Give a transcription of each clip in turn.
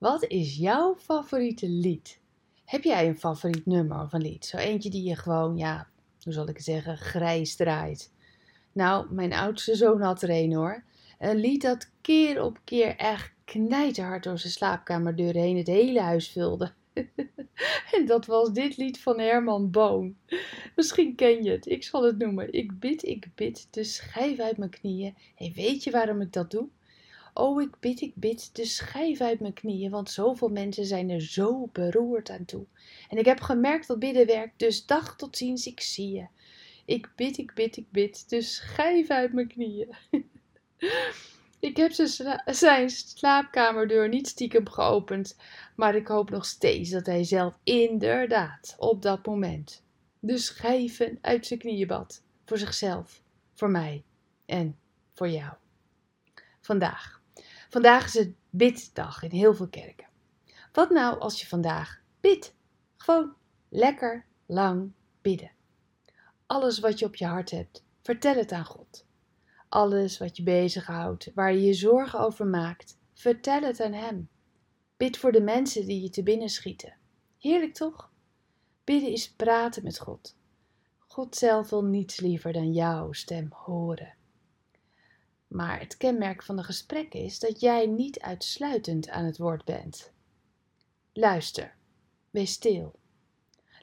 Wat is jouw favoriete lied? Heb jij een favoriet nummer of een lied? Zo eentje die je gewoon, ja, hoe zal ik het zeggen, grijs draait. Nou, mijn oudste zoon had er een hoor. Een lied dat keer op keer echt knijterhard door zijn slaapkamerdeur heen het hele huis vulde. en dat was dit lied van Herman Boon. Misschien ken je het, ik zal het noemen. Ik bid, ik bid, de schijf uit mijn knieën. En weet je waarom ik dat doe? Oh, ik bid, ik bid, de schijf uit mijn knieën, want zoveel mensen zijn er zo beroerd aan toe. En ik heb gemerkt dat bidden werkt, dus dag tot ziens, ik zie je. Ik bid, ik bid, ik bid, de schijf uit mijn knieën. ik heb zijn slaapkamerdeur niet stiekem geopend, maar ik hoop nog steeds dat hij zelf inderdaad op dat moment de schijven uit zijn knieën bad. Voor zichzelf, voor mij en voor jou. Vandaag Vandaag is het biddag in heel veel kerken. Wat nou als je vandaag bidt? Gewoon lekker lang bidden. Alles wat je op je hart hebt, vertel het aan God. Alles wat je bezighoudt, waar je je zorgen over maakt, vertel het aan Hem. Bid voor de mensen die je te binnen schieten. Heerlijk toch? Bidden is praten met God. God zelf wil niets liever dan jouw stem horen. Maar het kenmerk van de gesprek is dat jij niet uitsluitend aan het woord bent. Luister, wees stil.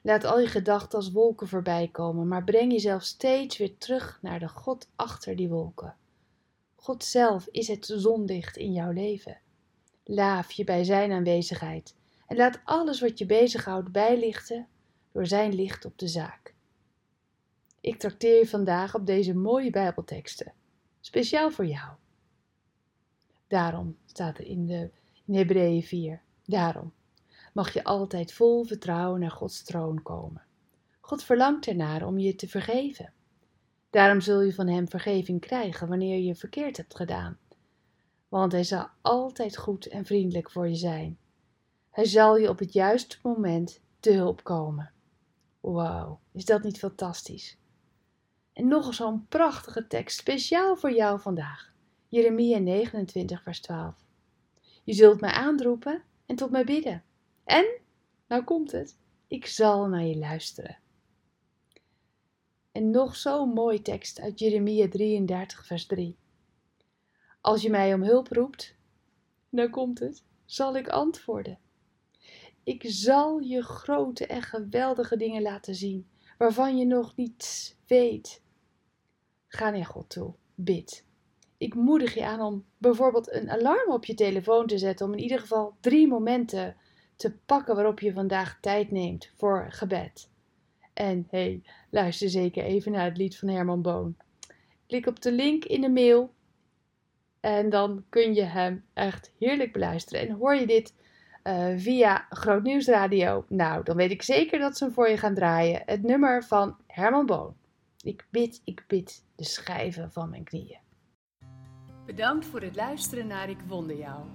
Laat al je gedachten als wolken voorbij komen, maar breng jezelf steeds weer terug naar de God achter die wolken. God zelf is het zonlicht in jouw leven. Laaf je bij zijn aanwezigheid en laat alles wat je bezighoudt bijlichten door zijn licht op de zaak. Ik trakteer je vandaag op deze mooie Bijbelteksten speciaal voor jou. Daarom staat er in, de, in Hebreeën 4. Daarom mag je altijd vol vertrouwen naar Gods troon komen. God verlangt ernaar om je te vergeven. Daarom zul je van Hem vergeving krijgen wanneer je verkeerd hebt gedaan. Want Hij zal altijd goed en vriendelijk voor je zijn. Hij zal je op het juiste moment te hulp komen. Wauw, is dat niet fantastisch? En nog zo'n prachtige tekst, speciaal voor jou vandaag. Jeremia 29, vers 12. Je zult mij aanroepen en tot mij bidden. En, nou komt het, ik zal naar je luisteren. En nog zo'n mooie tekst uit Jeremia 33, vers 3. Als je mij om hulp roept, nou komt het, zal ik antwoorden. Ik zal je grote en geweldige dingen laten zien, waarvan je nog niets weet. Ga naar God toe. Bid. Ik moedig je aan om bijvoorbeeld een alarm op je telefoon te zetten om in ieder geval drie momenten te pakken waarop je vandaag tijd neemt voor gebed. En hey, luister zeker even naar het lied van Herman Boon. Klik op de link in de mail en dan kun je hem echt heerlijk beluisteren. En hoor je dit uh, via Grootnieuwsradio, nou dan weet ik zeker dat ze hem voor je gaan draaien. Het nummer van Herman Boon. Ik bid, ik bid de schijven van mijn knieën. Bedankt voor het luisteren naar Ik Wonder Jou.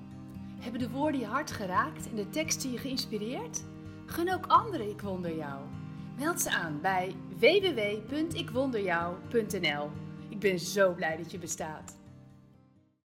Hebben de woorden je hart geraakt en de teksten je geïnspireerd? Gun ook anderen Ik Wonder Jou. Meld ze aan bij www.ikwonderjou.nl. Ik ben zo blij dat je bestaat.